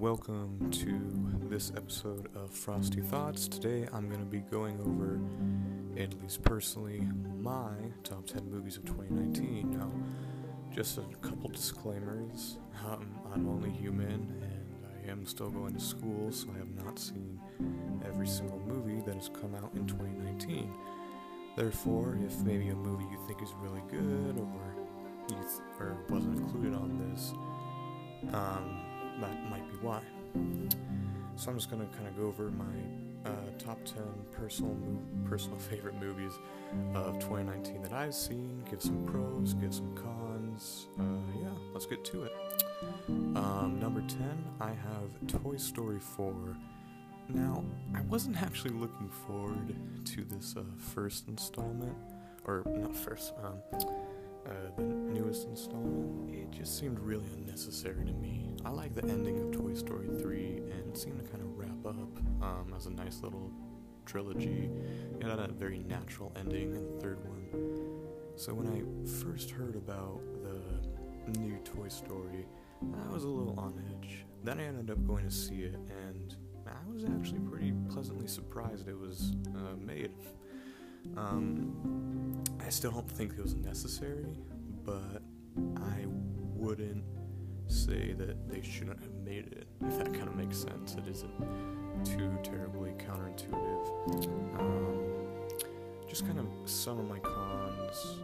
welcome to this episode of Frosty Thoughts. Today I'm going to be going over, at least personally, my top 10 movies of 2019. Now, just a couple disclaimers. Um, I'm only human and I am still going to school, so I have not seen every single movie that has come out in 2019. Therefore, if maybe a movie you think is really good or you th- or wasn't included on this, um, that might be why. So I'm just gonna kind of go over my uh, top 10 personal mo- personal favorite movies of 2019 that I've seen. Give some pros, give some cons. Uh, yeah, let's get to it. Um, number 10, I have Toy Story 4. Now, I wasn't actually looking forward to this uh, first installment, or not first, um, uh, the newest installment. It just seemed really unnecessary to me. I like the ending of Toy Story 3, and it seemed to kind of wrap up um, as a nice little trilogy. It had a very natural ending in the third one. So when I first heard about the new Toy Story, I was a little on edge. Then I ended up going to see it, and I was actually pretty pleasantly surprised it was uh, made. Um, I still don't think it was necessary, but I wouldn't say that they shouldn't have made it, if that kind of makes sense. It isn't too terribly counterintuitive. Um, just kind of some of my cons.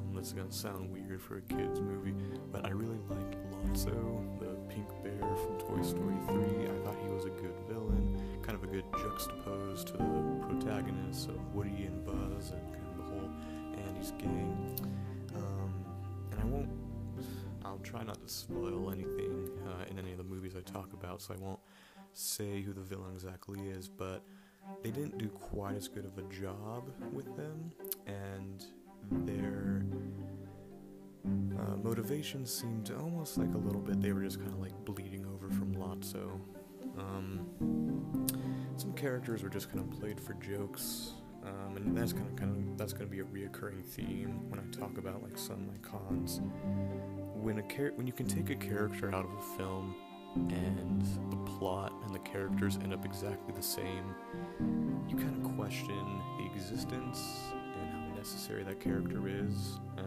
Um, this is gonna sound weird for a kid's movie, but I really liked Lotso, the pink bear from Toy Story 3. I thought he was a good villain, kind of a good juxtapose to the protagonists of Woody and Buzz and kind of the whole Andy's gang. Um, and I won't, I'll try not to spoil anything uh, in any of the movies I talk about, so I won't say who the villain exactly is, but they didn't do quite as good of a job with them, and their uh, motivation seemed almost like a little bit they were just kind of like bleeding over from Lotso. Um, some characters were just kind of played for jokes, um, and that's kind of kind of that's going to be a reoccurring theme when I talk about like some my cons. When a char- when you can take a character out of a film and the plot and the characters end up exactly the same, you kind of question the existence and how necessary that character is. Eh,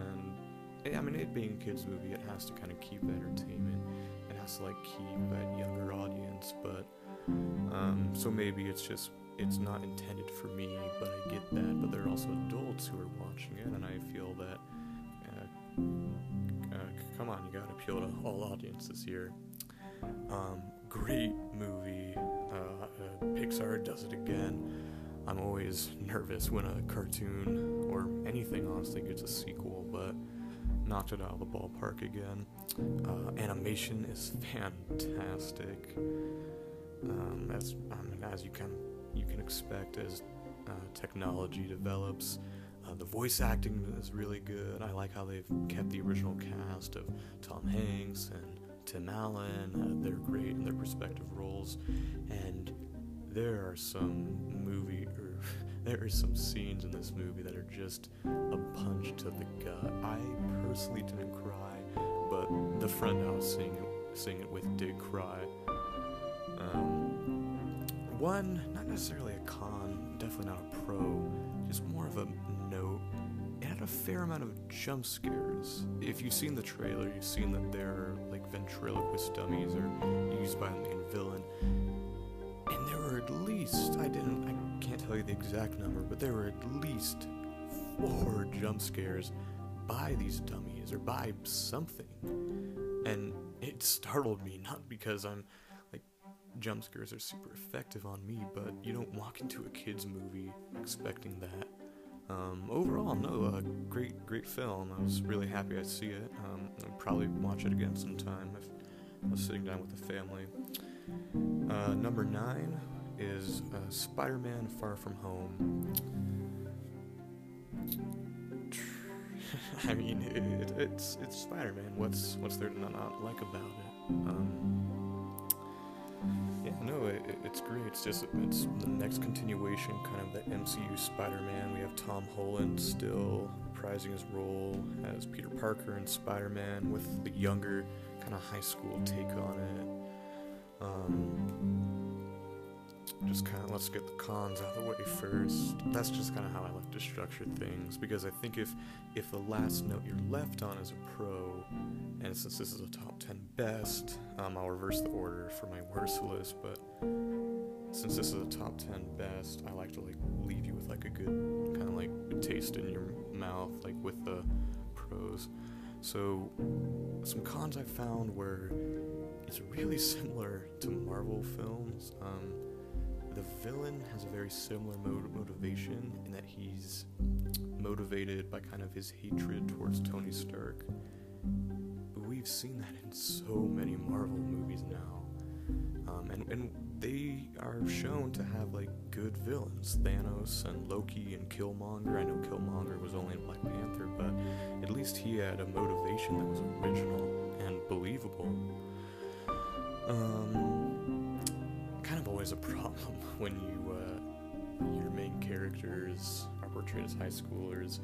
I mean, it being a kids' movie, it has to kind of keep entertainment. It has to like keep that younger audience, but um, so maybe it's just it's not intended for me, but I get that. But there are also adults who are watching it, and I feel that. Uh, uh, come on, you gotta appeal to all audiences here. Um, great movie. Uh, uh, Pixar does it again. I'm always nervous when a cartoon or anything honestly gets a sequel, but knocked it out of the ballpark again. Uh, animation is fantastic. Um, as I mean, as you can you can expect as uh, technology develops. Uh, the voice acting is really good. I like how they've kept the original cast of Tom Hanks and Tim Allen. Uh, they're great in their respective roles, and there are some movie or there are some scenes in this movie that are just a punch to the gut. I personally didn't cry, but the friend I was seeing it, seeing it with did cry. Um, one, not necessarily a con, definitely not a pro, just more of a note. It had a fair amount of jump scares. If you've seen the trailer, you've seen that there are like ventriloquist dummies are used by the main villain. And there were at least, I didn't, I tell you the exact number, but there were at least four jump scares by these dummies or by something. And it startled me, not because I'm like, jump scares are super effective on me, but you don't walk into a kid's movie expecting that. Um, overall, no, a great, great film. I was really happy I see it. Um, I'll probably watch it again sometime if I was sitting down with the family. Uh, number nine is uh, Spider-Man: Far From Home. I mean, it, it, it's it's Spider-Man. What's what's there to not like about it? Um, yeah, no, it, it- it's great. It's just it's the next continuation, kind of the MCU Spider-Man. We have Tom Holland still reprising his role as Peter Parker in Spider Man with the younger, kind of high school take on it. Um, just kind of let's get the cons out of the way first. That's just kind of how I like to structure things because I think if if the last note you're left on is a pro, and since this is a top ten best, um, I'll reverse the order for my worst list. But since this is a top ten best, I like to like leave you with like a good kind of like taste in your mouth, like with the pros. So some cons I found were it's really similar to Marvel films. Um, the villain has a very similar motivation in that he's motivated by kind of his hatred towards Tony Stark. We've seen that in so many Marvel movies now. Um, and, and they are shown to have like good villains Thanos and Loki and Killmonger. I know Killmonger was only in Black Panther, but at least he had a motivation that was original and believable. Um, always a problem when you uh, your main characters are portrayed as high schoolers.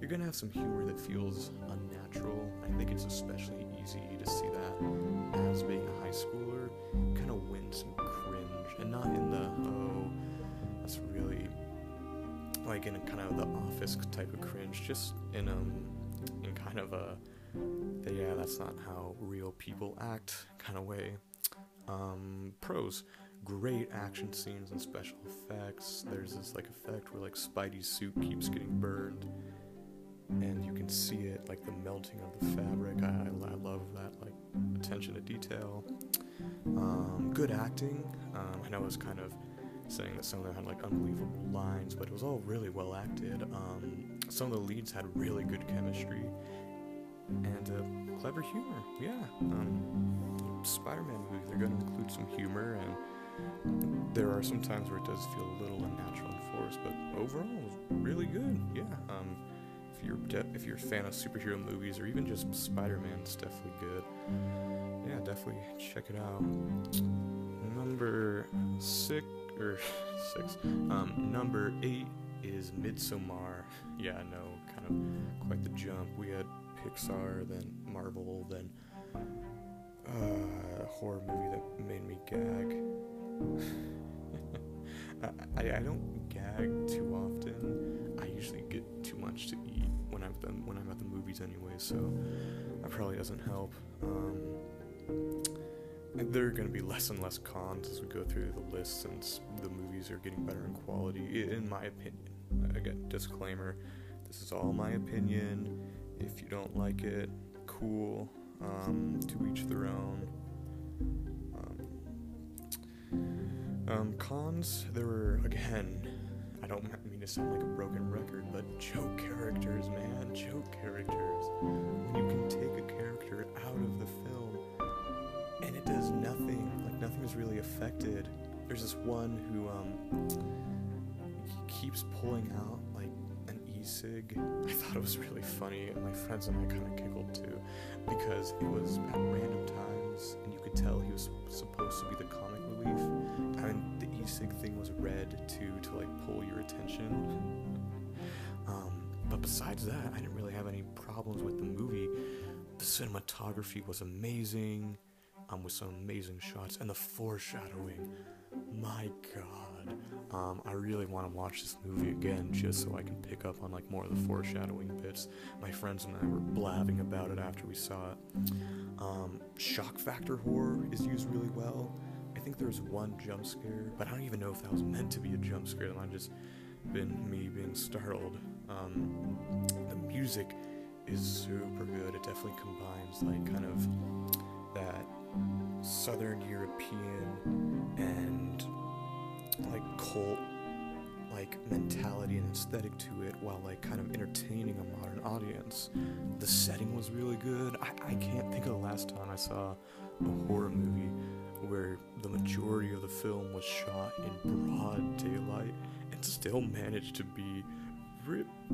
You're gonna have some humor that feels unnatural. I think it's especially easy to see that as being a high schooler, kind of win some cringe, and not in the oh, that's really like in kind of the office type of cringe, just in um in kind of a yeah, that's not how real people act kind of way. Um, pros great action scenes and special effects. There's this like effect where like Spidey's suit keeps getting burned, and you can see it like the melting of the fabric. I, I, love that like attention to detail. Um, good acting. Um, I know I was kind of saying that some of them had like unbelievable lines, but it was all really well acted. Um, some of the leads had really good chemistry and uh, clever humor. Yeah. Um, Spider-Man movie, they're going to include some humor and there are some times where it does feel a little unnatural and forced, but overall, really good. Yeah. Um, if you're de- if you're a fan of superhero movies or even just Spider-Man, it's definitely good. Yeah, definitely check it out. Number six or six. Um, number eight is Midsommar. Yeah, I know, kind of quite the jump. We had Pixar, then Marvel, then uh, a horror movie that made me gag. I, I don't gag too often. I usually get too much to eat when I'm the, when I'm at the movies anyway, so that probably doesn't help. Um, there are going to be less and less cons as we go through the list since the movies are getting better in quality, in my opinion. Again, disclaimer this is all my opinion. If you don't like it, cool. Um, to each their own. Um, cons, there were, again, I don't mean to sound like a broken record, but joke characters, man, joke characters. When you can take a character out of the film and it does nothing, like nothing is really affected. There's this one who um, keeps pulling out like an e-cig. I thought it was really funny, and my friends and I kind of giggled too because it was at random times, and you could tell he was supposed to be the comic relief. And the e-cig thing was red too to like pull your attention. Um, but besides that, I didn't really have any problems with the movie. The cinematography was amazing, um, with some amazing shots, and the foreshadowing. My God, um, I really want to watch this movie again just so I can pick up on like more of the foreshadowing bits. My friends and I were blabbing about it after we saw it. Um, shock factor horror is used really well. I think there was one jump scare, but I don't even know if that was meant to be a jump scare. That might just been me being startled. Um, the music is super good. It definitely combines like kind of that Southern European and like cult like mentality and aesthetic to it while like kind of entertaining a modern audience. The setting was really good. I, I can't think of the last time I saw a horror movie where the majority of the film was shot in broad daylight and still managed to be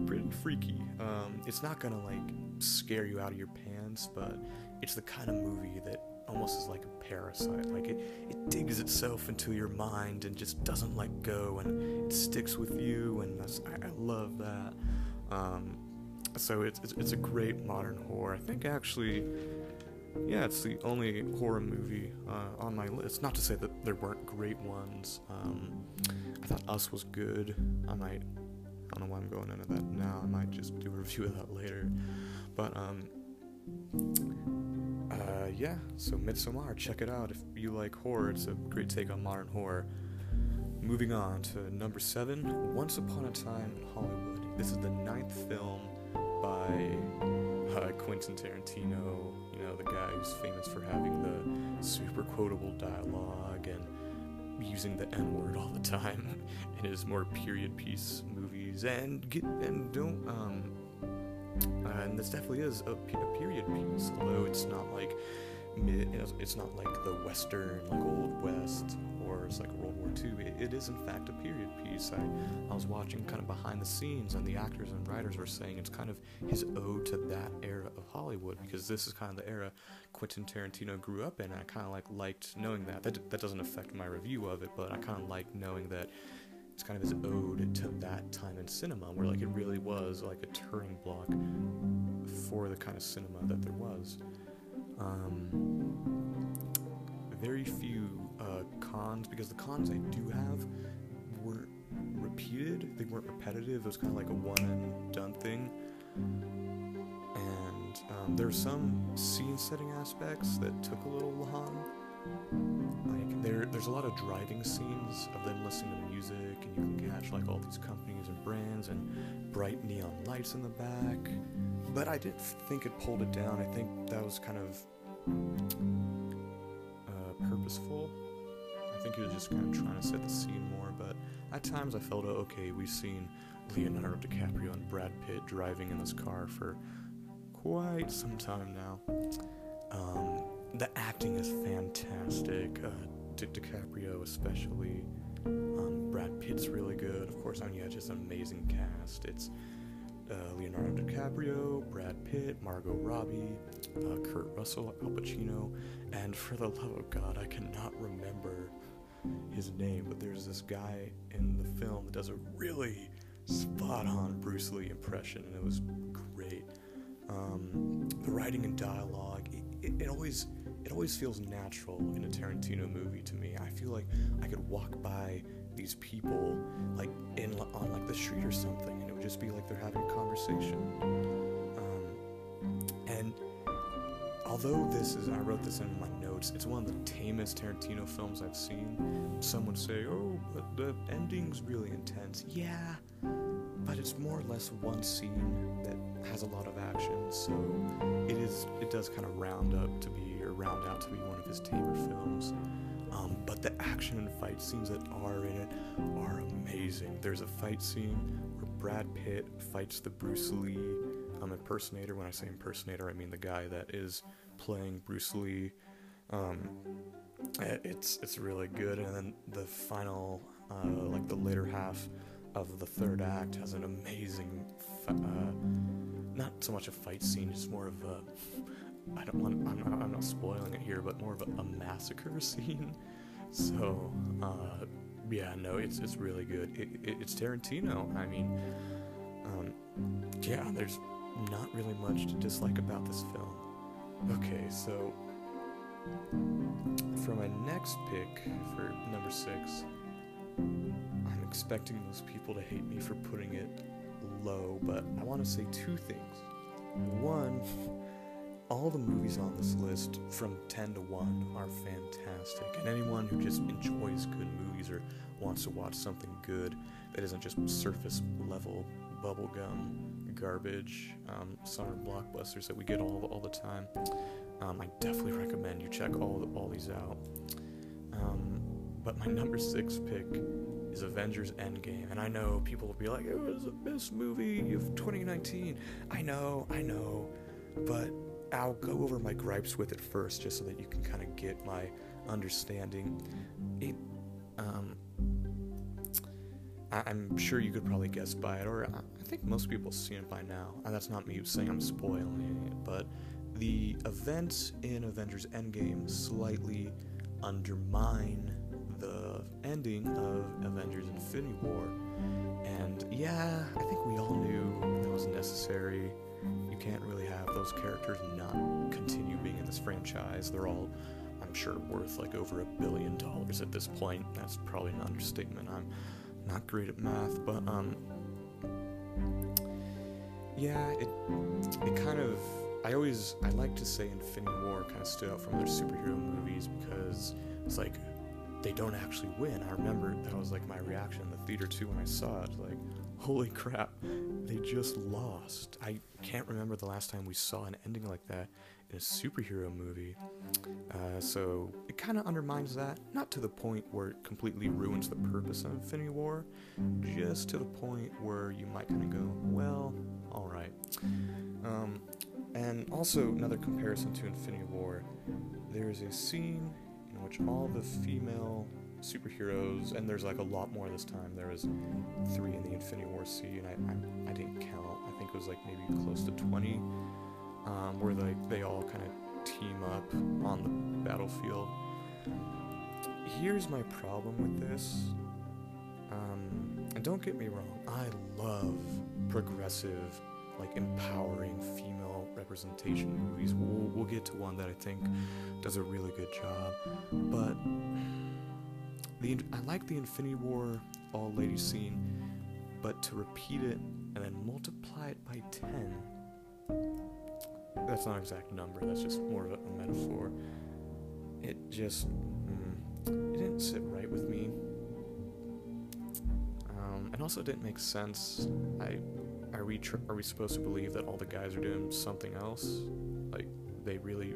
pretty, freaky. Um, it's not gonna like scare you out of your pants, but it's the kind of movie that almost is like a parasite. Like it, it digs itself into your mind and just doesn't let go, and it sticks with you. And I, I love that. Um, so it's, it's it's a great modern horror. I think actually, yeah, it's the only horror movie uh, on my list. Not to say that there weren't great ones. Um, I thought Us was good. I might. I don't know why I'm going into that now. I might just do a review of that later. But um, uh, yeah. So Midsommar, check it out if you like horror. It's a great take on modern horror. Moving on to number seven, Once Upon a Time in Hollywood. This is the ninth film by uh, Quentin Tarantino. The guy who's famous for having the super quotable dialogue and using the N word all the time in his more period piece movies. And get and don't um. Uh, and this definitely is a, a period piece, although it's not like. It's not like the western, like old west or it's like World War II. It, it is, in fact, a period piece. I, was watching kind of behind the scenes, and the actors and writers were saying it's kind of his ode to that era of Hollywood because this is kind of the era Quentin Tarantino grew up in. And I kind of like liked knowing that. That that doesn't affect my review of it, but I kind of like knowing that it's kind of his ode to that time in cinema, where like it really was like a turning block for the kind of cinema that there was. Um, very few uh, cons because the cons I do have were repeated. They weren't repetitive. It was kind of like a one and done thing. And um, there's some scene setting aspects that took a little long. Like there, there's a lot of driving scenes of them listening to the music, and you can catch like all these companies and brands and bright neon lights in the back. But I didn't think it pulled it down. I think that was kind of uh, purposeful. I think he was just kind of trying to set the scene more, but at times I felt, oh, okay, we've seen Leonardo DiCaprio and Brad Pitt driving in this car for quite some time now. Um, the acting is fantastic. Uh, Di- DiCaprio, especially. Um, Brad Pitt's really good. Of course, I mean, yeah, just an amazing cast. It's uh, Leonardo DiCaprio, Brad Pitt, Margot Robbie, uh, Kurt Russell, Al Pacino, and for the love of God, I cannot remember his name, but there's this guy in the film that does a really spot on Bruce Lee impression, and it was great. Um, the writing and dialogue, it, it, it always it always feels natural in a Tarantino movie to me. I feel like I could walk by these people like in on like the street or something, and it would just be like they're having a conversation. Um, and although this is, I wrote this in my notes. It's one of the tamest Tarantino films I've seen. Some would say, "Oh, but the ending's really intense." Yeah, but it's more or less one scene that has a lot of action, so it is. It does kind of round up to be, or round out to be one of his tamer films. Um, but the action and fight scenes that are in it are amazing. There's a fight scene where Brad Pitt fights the Bruce Lee um, impersonator. When I say impersonator, I mean the guy that is playing Bruce Lee. Um, it's it's really good, and then the final, uh, like the later half of the third act, has an amazing, uh, not so much a fight scene, just more of a I don't want. I'm not, I'm not spoiling it here, but more of a, a massacre scene. So, uh, yeah, no, it's it's really good. It, it, it's Tarantino. I mean, um, yeah, there's not really much to dislike about this film. Okay, so for my next pick for number six, I'm expecting those people to hate me for putting it low, but I want to say two things. One all the movies on this list from 10 to 1 are fantastic and anyone who just enjoys good movies or wants to watch something good that isn't just surface level bubblegum garbage um, summer blockbusters that we get all, all the time um, i definitely recommend you check all, all these out um, but my number six pick is avengers endgame and i know people will be like it was the best movie of 2019 i know i know but I'll go over my gripes with it first, just so that you can kind of get my understanding. It, um, I- am sure you could probably guess by it, or I think most people have seen it by now. And that's not me saying I'm spoiling it, but the events in Avengers Endgame slightly undermine the ending of Avengers Infinity War. And yeah, I think we all knew that was necessary you can't really have those characters not continue being in this franchise. They're all, I'm sure, worth like over a billion dollars at this point. That's probably an understatement. I'm not great at math, but um, yeah, it it kind of I always I like to say Infinity War kind of stood out from other superhero movies because it's like they don't actually win. I remember that was like my reaction in the theater too when I saw it. Like, holy crap, they just lost. I can't remember the last time we saw an ending like that in a superhero movie. Uh, so it kind of undermines that, not to the point where it completely ruins the purpose of Infinity War, just to the point where you might kind of go, well, alright. Um, and also, another comparison to Infinity War, there's a scene in which all the female superheroes, and there's like a lot more this time. There was three in the Infinity War scene. I, I, I didn't count. I think it was like maybe close to 20 um, where like they all kind of team up on the battlefield. Here's my problem with this, um, and don't get me wrong, I love progressive, like empowering female representation movies. We'll, we'll get to one that I think does a really good job, but the I like the Infinity War all ladies scene, but to repeat it and then multiply it by ten that's not an exact number, that's just more of a, metaphor. It just. Mm, it didn't sit right with me. Um, and also didn't make sense. I. Are we tr- are we supposed to believe that all the guys are doing something else? Like they really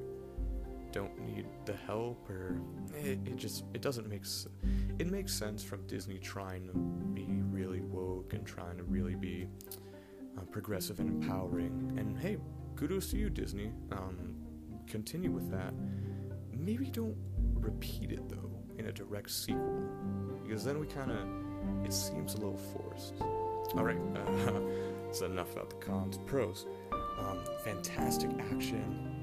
don't need the help, or it, it just it doesn't make s- it makes sense from Disney trying to be really woke and trying to really be uh, progressive and empowering. And hey, kudos to you, Disney. Um, continue with that. Maybe don't repeat it though in a direct sequel, because then we kind of it seems a little forced. All right, uh, that's enough about the cons. Pros: um, fantastic action.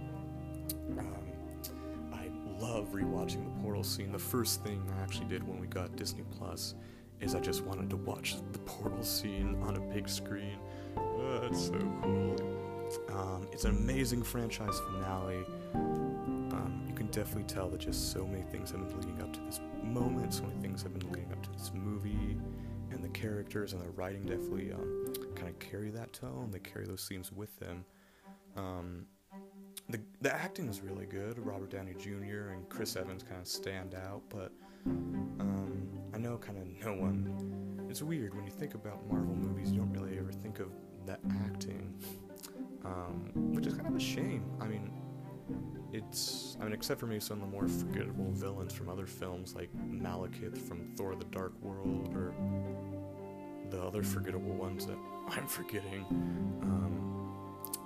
Um, I love rewatching the portal scene. The first thing I actually did when we got Disney Plus is I just wanted to watch the portal scene on a big screen. Oh, it's so cool. Um, it's an amazing franchise finale. Um, you can definitely tell that just so many things have been leading up to this moment, so many things have been leading up to this movie, and the characters and the writing definitely um, kind of carry that tone. They carry those themes with them. Um, the the acting is really good. Robert Downey Jr. and Chris Evans kind of stand out, but um, I know kind of no one. It's weird when you think about Marvel movies. You don't really ever think of the acting um, which is kind of a shame. I mean, it's I mean, except for maybe some of the more forgettable villains from other films like Malekith from Thor: The Dark World, or the other forgettable ones that I'm forgetting. Um,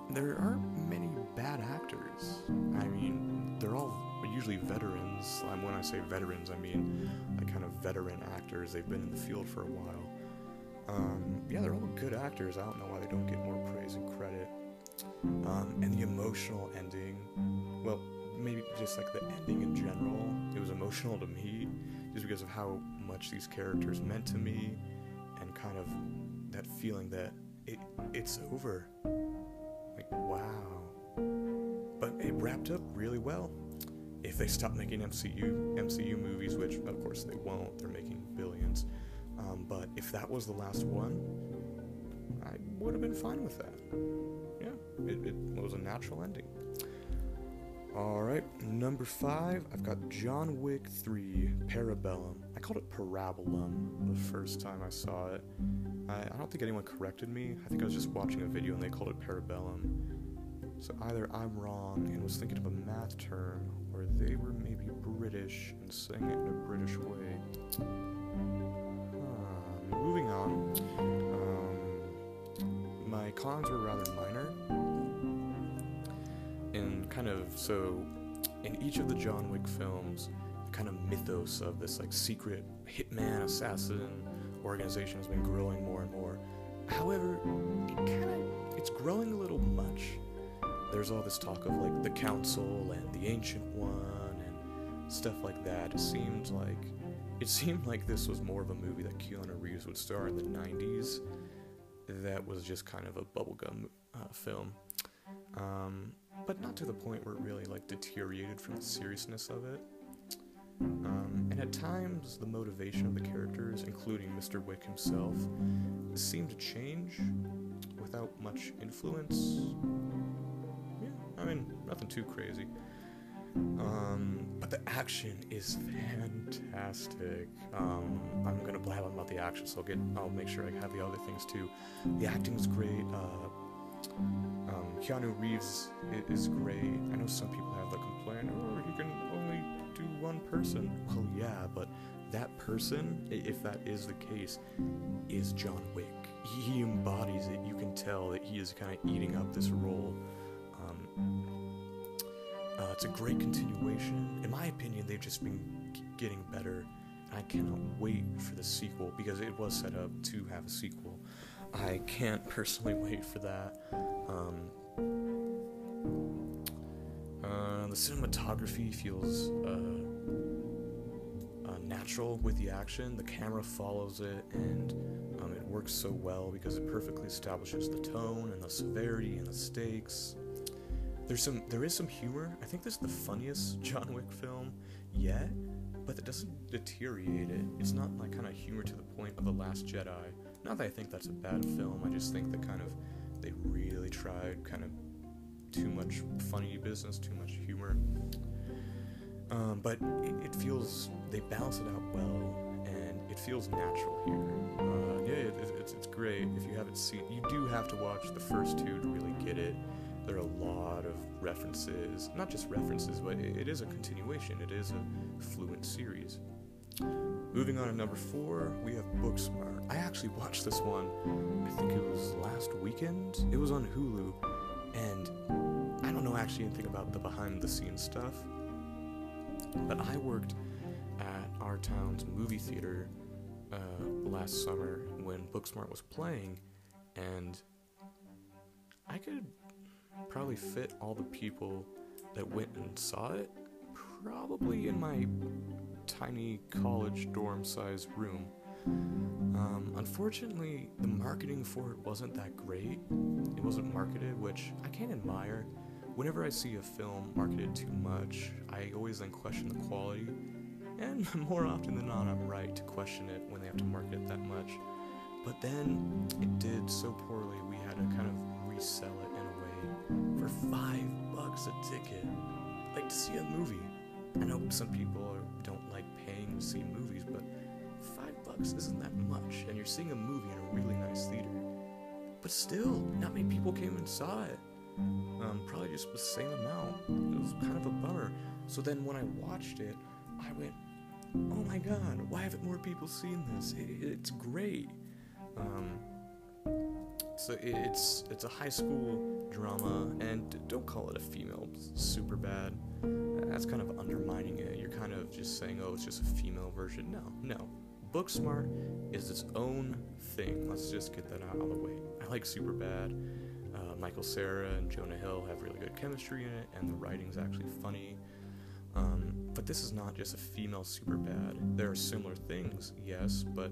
there aren't many bad actors. I mean, they're all usually veterans. Um, when I say veterans, I mean like kind of veteran actors. They've been in the field for a while. Um, yeah, they're all good actors. I don't know why they don't get more praise and credit. Um, and the emotional ending, well, maybe just like the ending in general, it was emotional to me just because of how much these characters meant to me that feeling that it it's over. Like, wow. But it wrapped up really well. If they stop making MCU MCU movies, which of course they won't, they're making billions. Um, but if that was the last one, I would have been fine with that. Yeah, it, it was a natural ending. Alright, number five, I've got John Wick 3 Parabellum. I called it Parabellum the first time I saw it. I, I don't think anyone corrected me. I think I was just watching a video and they called it Parabellum. So either I'm wrong and was thinking of a math term, or they were maybe British and saying it in a British way. Uh, moving on. Um, my cons were rather minor in kind of so in each of the John Wick films, the kind of mythos of this like secret hitman assassin organization has been growing more and more. However, it kind of it's growing a little much. There's all this talk of like the council and the ancient one and stuff like that. It seemed like it seemed like this was more of a movie that Keanu Reeves would star in the 90s that was just kind of a bubblegum uh, film. um, but not to the point where it really like deteriorated from the seriousness of it. Um, and at times, the motivation of the characters, including Mr. Wick himself, seemed to change without much influence. Yeah, I mean, nothing too crazy. Um, but the action is fantastic. Um, I'm gonna blab about the action, so I'll get. I'll make sure I have the other things too. The acting is great. Uh, um, Keanu Reeves is great. I know some people have the complaint, oh, he can only do one person. Well, yeah, but that person, if that is the case, is John Wick. He embodies it. You can tell that he is kind of eating up this role. Um, uh, it's a great continuation. In my opinion, they've just been getting better. I cannot wait for the sequel because it was set up to have a sequel. I can't personally wait for that. Um, uh, the cinematography feels uh, uh, natural with the action. The camera follows it, and um, it works so well because it perfectly establishes the tone and the severity and the stakes. There's some, there is some humor. I think this is the funniest John Wick film yet, but it doesn't deteriorate it. It's not like kind of humor to the point of The Last Jedi. Not that I think that's a bad film. I just think that kind of they really tried kind of too much funny business, too much humor. Um, but it, it, feels they balance it out well, and it feels natural here. Uh, yeah, it, it's, it's great. If you haven't seen, you do have to watch the first two to really get it. There are a lot of references, not just references, but it, it is a continuation. It is a fluent series. Moving on to number four, we have Booksmart. I actually watched this one, I think it was last weekend. It was on Hulu, and I don't know actually anything about the behind the scenes stuff, but I worked at our town's movie theater uh, last summer when Booksmart was playing, and I could probably fit all the people that went and saw it probably in my tiny college dorm sized room. Um, unfortunately, the marketing for it wasn't that great. It wasn't marketed, which I can admire. Whenever I see a film marketed too much, I always then question the quality. And more often than not, I'm right to question it when they have to market it that much. But then it did so poorly, we had to kind of resell it in a way for five bucks a ticket. Like to see a movie. I know some people don't like paying to see movies, but five bucks isn't that much, and you're seeing a movie in a really nice theater. But still, not many people came and saw it. Um, probably just the same amount. It was kind of a bummer. So then when I watched it, I went, "Oh my god, why haven't more people seen this? It, it's great." Um, so it's it's a high school drama, and don't call it a female Superbad. That's kind of undermining it. You're kind of just saying, oh, it's just a female version. No, no. Booksmart is its own thing. Let's just get that out of the way. I like Superbad. Uh, Michael Cera and Jonah Hill have really good chemistry in it, and the writing's actually funny. Um, but this is not just a female Superbad. There are similar things, yes, but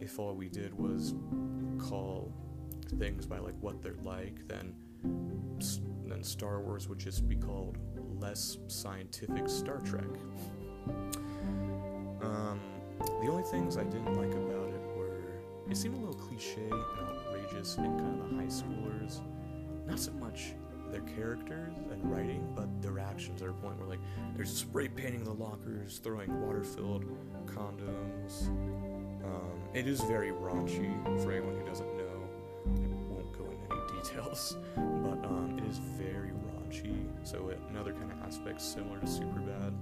if all we did was call things by like what they're like, then then Star Wars would just be called less scientific Star Trek. Um, the only things I didn't like about it were it seemed a little cliche and outrageous in kind of the high schoolers. Not so much their characters and writing, but their actions. At a point where like there's spray painting the lockers, throwing water-filled condoms. Um, it is very raunchy for anyone who doesn't know details, but um, it is very raunchy. So another kind of aspect similar to Superbad.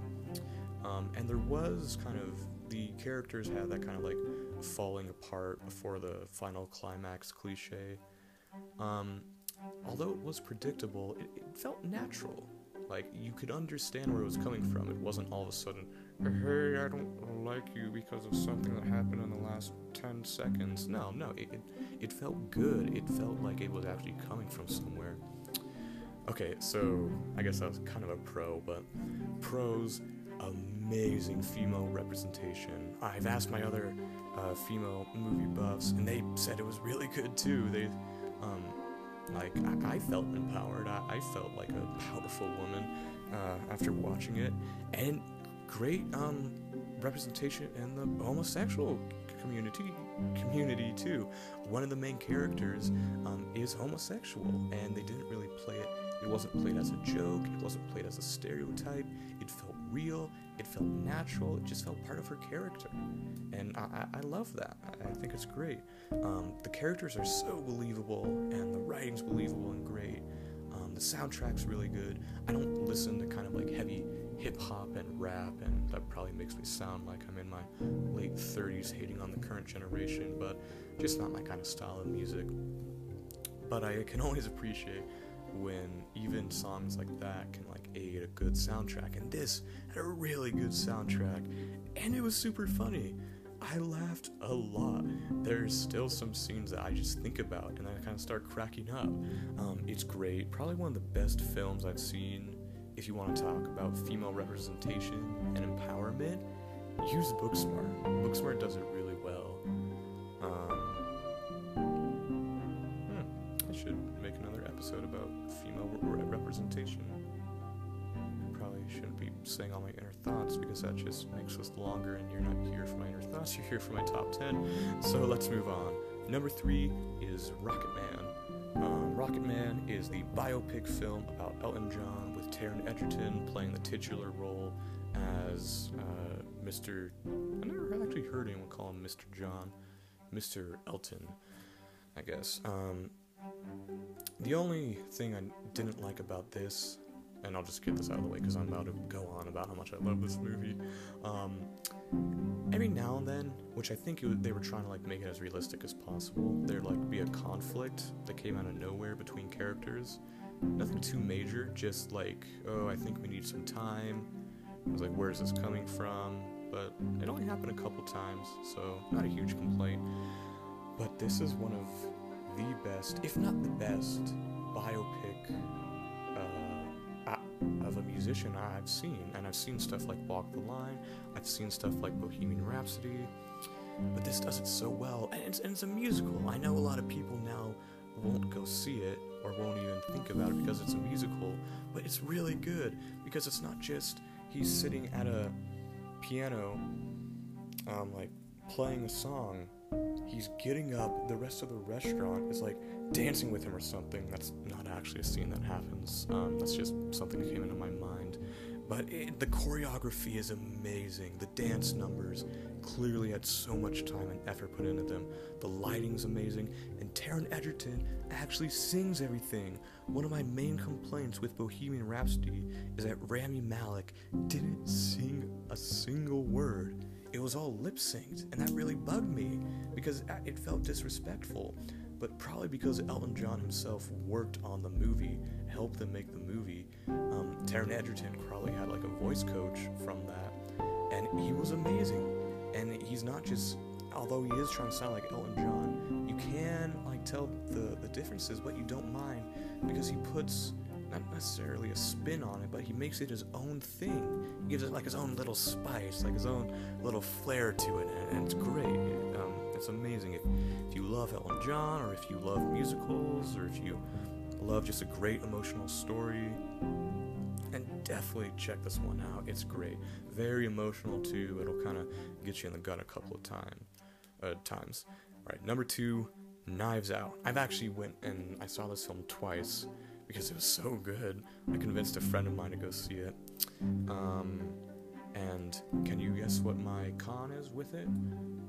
Um, and there was kind of the characters had that kind of like falling apart before the final climax cliche. Um, although it was predictable, it, it felt natural. Like you could understand where it was coming from. It wasn't all of a sudden, hey, I don't like you because of something that happened in the last 10 seconds. No, no, it, it, it felt good. It felt like it was actually coming from somewhere. Okay, so I guess I was kind of a pro, but pros, amazing female representation. I've asked my other uh, female movie buffs, and they said it was really good too. They, um, like I, I felt empowered. I, I, felt like a powerful woman uh, after watching it, and great um, representation in the homosexual community community too. One of the main characters um, is homosexual, and they didn't really play it. It wasn't played as a joke. It wasn't played as a stereotype. It felt real. It felt natural. It just felt part of her character, and I, I, love that. I, I, think it's great. Um, the characters are so believable, and the writing's believable and great. Um, the soundtrack's really good. I don't listen to kind of like heavy hip hop and rap, and that probably makes me sound like I'm in my late 30s hating on the current generation, but just not my kind of style of music. But I can always appreciate when even songs like that can like aid a good soundtrack, and this had a really good soundtrack, and it was super funny. I laughed a lot. There's still some scenes that I just think about and I kind of start cracking up. Um, it's great. Probably one of the best films I've seen if you want to talk about female representation and empowerment, use Booksmart. Booksmart does it really well. Um, hmm, I should make another episode about female re- representation. I probably shouldn't be saying all my inner thoughts because that just makes us longer, and you're not here for my inner thoughts, you're here for my top 10. So let's move on. Number three is Rocketman. Um, Rocketman is the biopic film about Elton John with Taron Egerton playing the titular role as uh, Mr. I never actually heard anyone call him Mr. John, Mr. Elton, I guess. Um, the only thing I didn't like about this, and I'll just get this out of the way because I'm about to go on about how much I love this movie. Um, every now and then, which I think they were trying to like make it as realistic as possible, there'd like be a conflict that came out of nowhere between characters. Nothing too major, just like, oh, I think we need some time. I was like, where's this coming from? But it only happened a couple times, so not a huge complaint. But this is one of the best, if not the best, biopic musician I've seen, and I've seen stuff like Walk the Line, I've seen stuff like Bohemian Rhapsody, but this does it so well, and it's, and it's a musical. I know a lot of people now won't go see it or won't even think about it because it's a musical, but it's really good because it's not just he's sitting at a piano, um, like playing a song. He's getting up. The rest of the restaurant is like dancing with him or something. That's not actually a scene that happens. Um, that's just something that came into my mind. But it, the choreography is amazing. The dance numbers clearly had so much time and effort put into them. The lighting's amazing, and Taron Egerton actually sings everything. One of my main complaints with Bohemian Rhapsody is that Rami Malek didn't sing a single word. It was all lip synced, and that really bugged me because it felt disrespectful but probably because Elton John himself worked on the movie, helped them make the movie. Um, Taron Egerton probably had like a voice coach from that, and he was amazing. And he's not just, although he is trying to sound like Elton John, you can like tell the the differences, but you don't mind because he puts not necessarily a spin on it, but he makes it his own thing. He gives it like his own little spice, like his own little flair to it, and, it's great. Um, it's amazing. If, if you love Elton John, or if you love musicals, or if you love just a great emotional story, and definitely check this one out. It's great. Very emotional too. It'll kind of get you in the gut a couple of time, uh, times. All right, number two, Knives Out. I've actually went and I saw this film twice because it was so good. I convinced a friend of mine to go see it. Um, and can you guess what my con is with it?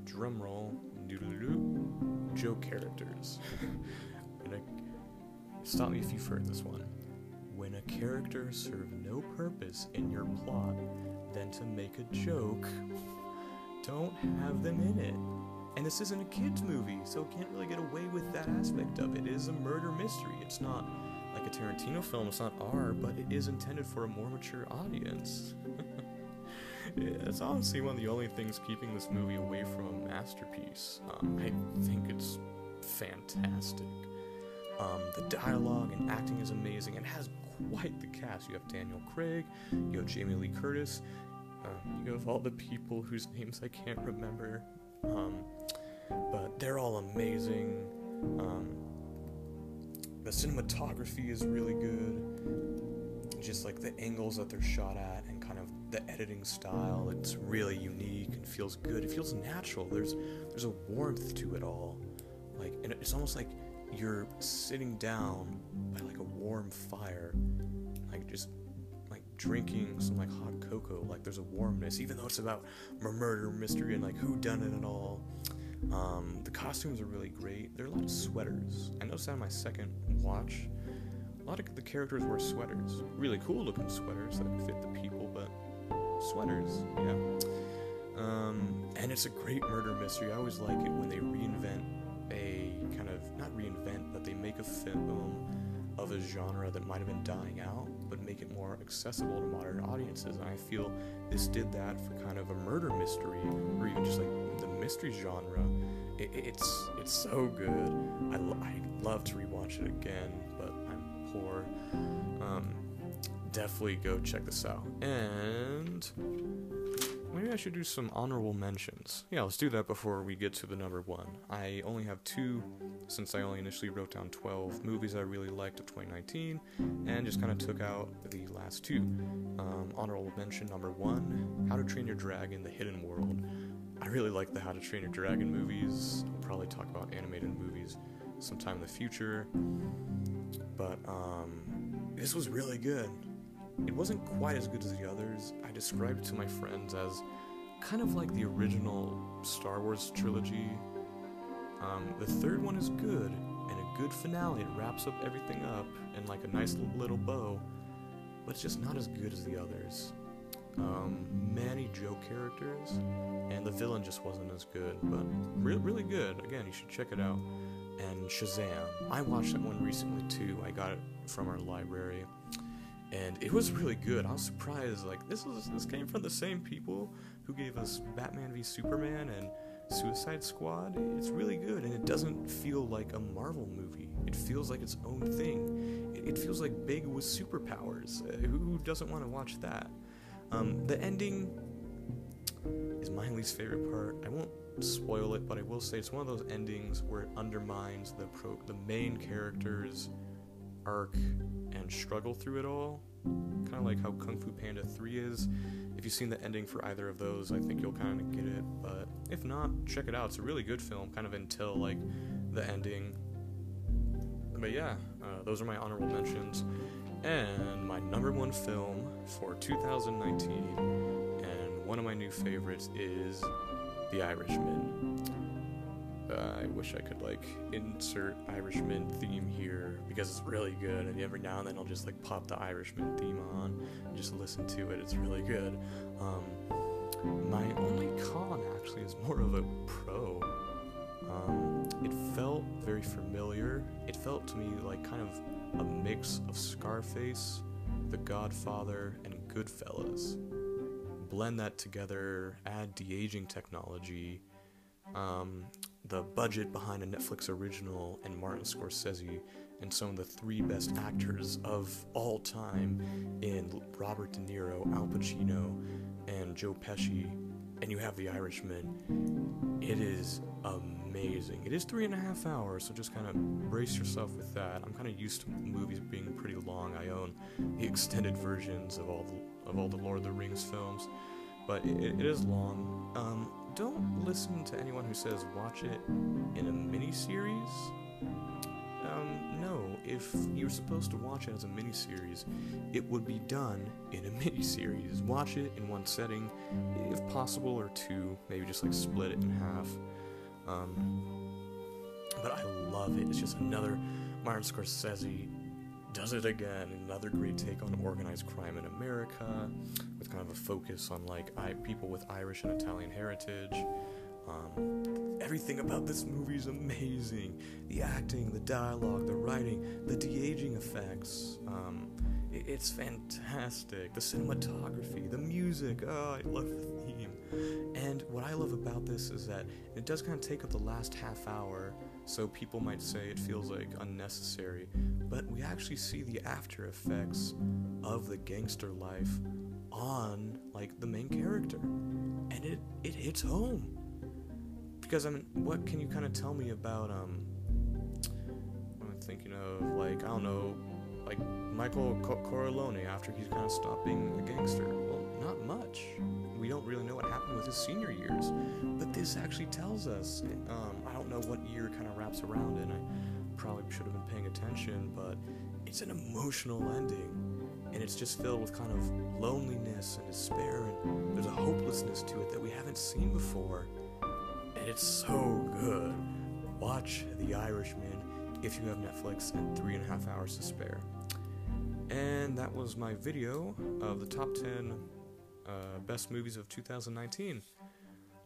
Drum roll joke characters. and I, stop me if you've heard this one. When a character serves no purpose in your plot than to make a joke, don't have them in it. And this isn't a kids' movie, so it can't really get away with that aspect of it. It is a murder mystery. It's not like a Tarantino film, it's not R, but it is intended for a more mature audience. it's honestly one of the only things keeping this movie away from a masterpiece. Um, I think it's fantastic. Um, the dialogue and acting is amazing and has quite the cast. You have Daniel Craig, you have Jamie Lee Curtis, um, you have all the people whose names I can't remember, um, but they're all amazing. Um, the cinematography is really good. Just like the angles that they're shot at and the editing style, it's really unique and feels good. It feels natural. There's there's a warmth to it all. Like and it's almost like you're sitting down by like a warm fire, like just like drinking some like hot cocoa. Like there's a warmness, even though it's about murder mystery and like who done it and all. Um, the costumes are really great. There are a lot of sweaters. I noticed that on my second watch. A lot of the characters wear sweaters. Really cool looking sweaters that fit the people, but sweaters, yeah. Um, and it's a great murder mystery. I always like it when they reinvent a kind of, not reinvent, but they make a film of a genre that might have been dying out, but make it more accessible to modern audiences. And I feel this did that for kind of a murder mystery, or even just like the mystery genre. It, it's it's so good. I, I love to rewatch it again, definitely go check this out. And maybe I should do some honorable mentions. Yeah, let's do that before we get to the number one. I only have two, since I only initially wrote down 12 movies I really liked of 2019, and just kind of took out the last two. Um, honorable mention number one How to Train Your Dragon The Hidden World. I really like the How to Train Your Dragon movies. I'll probably talk about animated movies sometime in the future. But um, this was really good. It wasn't quite as good as the others. I described it to my friends as kind of like the original Star Wars trilogy. Um, the third one is good, and a good finale. It wraps up everything up in like a nice little bow, but it's just not as good as the others. Um, many joke characters, and the villain just wasn't as good, but re- really good. Again, you should check it out. And Shazam. I watched that one recently too. I got it from our library and it was really good. I was surprised. Like this was this came from the same people who gave us Batman v Superman and Suicide Squad. It's really good, and it doesn't feel like a Marvel movie. It feels like its own thing. It, it feels like big with superpowers. Uh, who, who, doesn't want to watch that? Um, the ending is my least favorite part. I won't spoil it, but I will say it's one of those endings where it undermines the pro- the main character's arc and struggle through it all. Kind of like how Kung Fu Panda 3 is. If you've seen the ending for either of those, I think you'll kind of get it. But if not, check it out. It's a really good film, kind of until like the ending. But yeah, uh, those are my honorable mentions. And my number one film for 2019, and one of my new favorites is The Irishman. Uh, I wish I could like insert Irishman theme here because it's really good, and every now and then I'll just like pop the Irishman theme on and just listen to it. It's really good. Um, my only con actually is more of a pro. Um, it felt very familiar. It felt to me like kind of a mix of Scarface, The Godfather, and Goodfellas. Blend that together, add de aging technology. Um, the budget behind a Netflix original and Martin Scorsese and some of the three best actors of all time in Robert De Niro, Al Pacino, and Joe Pesci, and you have The Irishman. It is amazing. It is three and a half hours, so just kind of brace yourself with that. I'm kind of used to movies being pretty long. I own the extended versions of all the, of all the Lord of the Rings films, but it, it is long. Um, don't listen to anyone who says watch it in a mini series. Um, no, if you're supposed to watch it as a mini series, it would be done in a mini series. Watch it in one setting, if possible, or two. Maybe just like split it in half. Um, but I love it. It's just another Martin Scorsese does it again. Another great take on organized crime in America, with kind of a focus on like I, people with Irish and Italian heritage. Um, everything about this movie is amazing. The acting, the dialogue, the writing, the de aging effects. Um, it, it's fantastic. The cinematography, the music. Oh, I love the theme. And what I love about this is that it does kind of take up the last half hour so people might say it feels like unnecessary, but we actually see the after effects of the gangster life on like the main character, and it it hits home. Because I mean, what can you kind of tell me about um? I'm thinking of like I don't know, like Michael Co- Corleone after he's kind of stopped being a gangster. Well, not much. We don't really know what happened with his senior years, but this actually tells us. Um, I don't know what year kind of wraps around in. I probably should have been paying attention, but it's an emotional ending, and it's just filled with kind of loneliness and despair, and there's a hopelessness to it that we haven't seen before, and it's so good. Watch The Irishman if you have Netflix and three and a half hours to spare. And that was my video of the top 10 uh, best movies of 2019.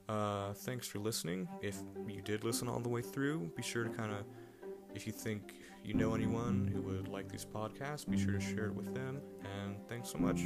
Uh, thanks for listening. If you did listen all the way through, be sure to kind of, if you think you know anyone who would like these podcasts, be sure to share it with them. And thanks so much.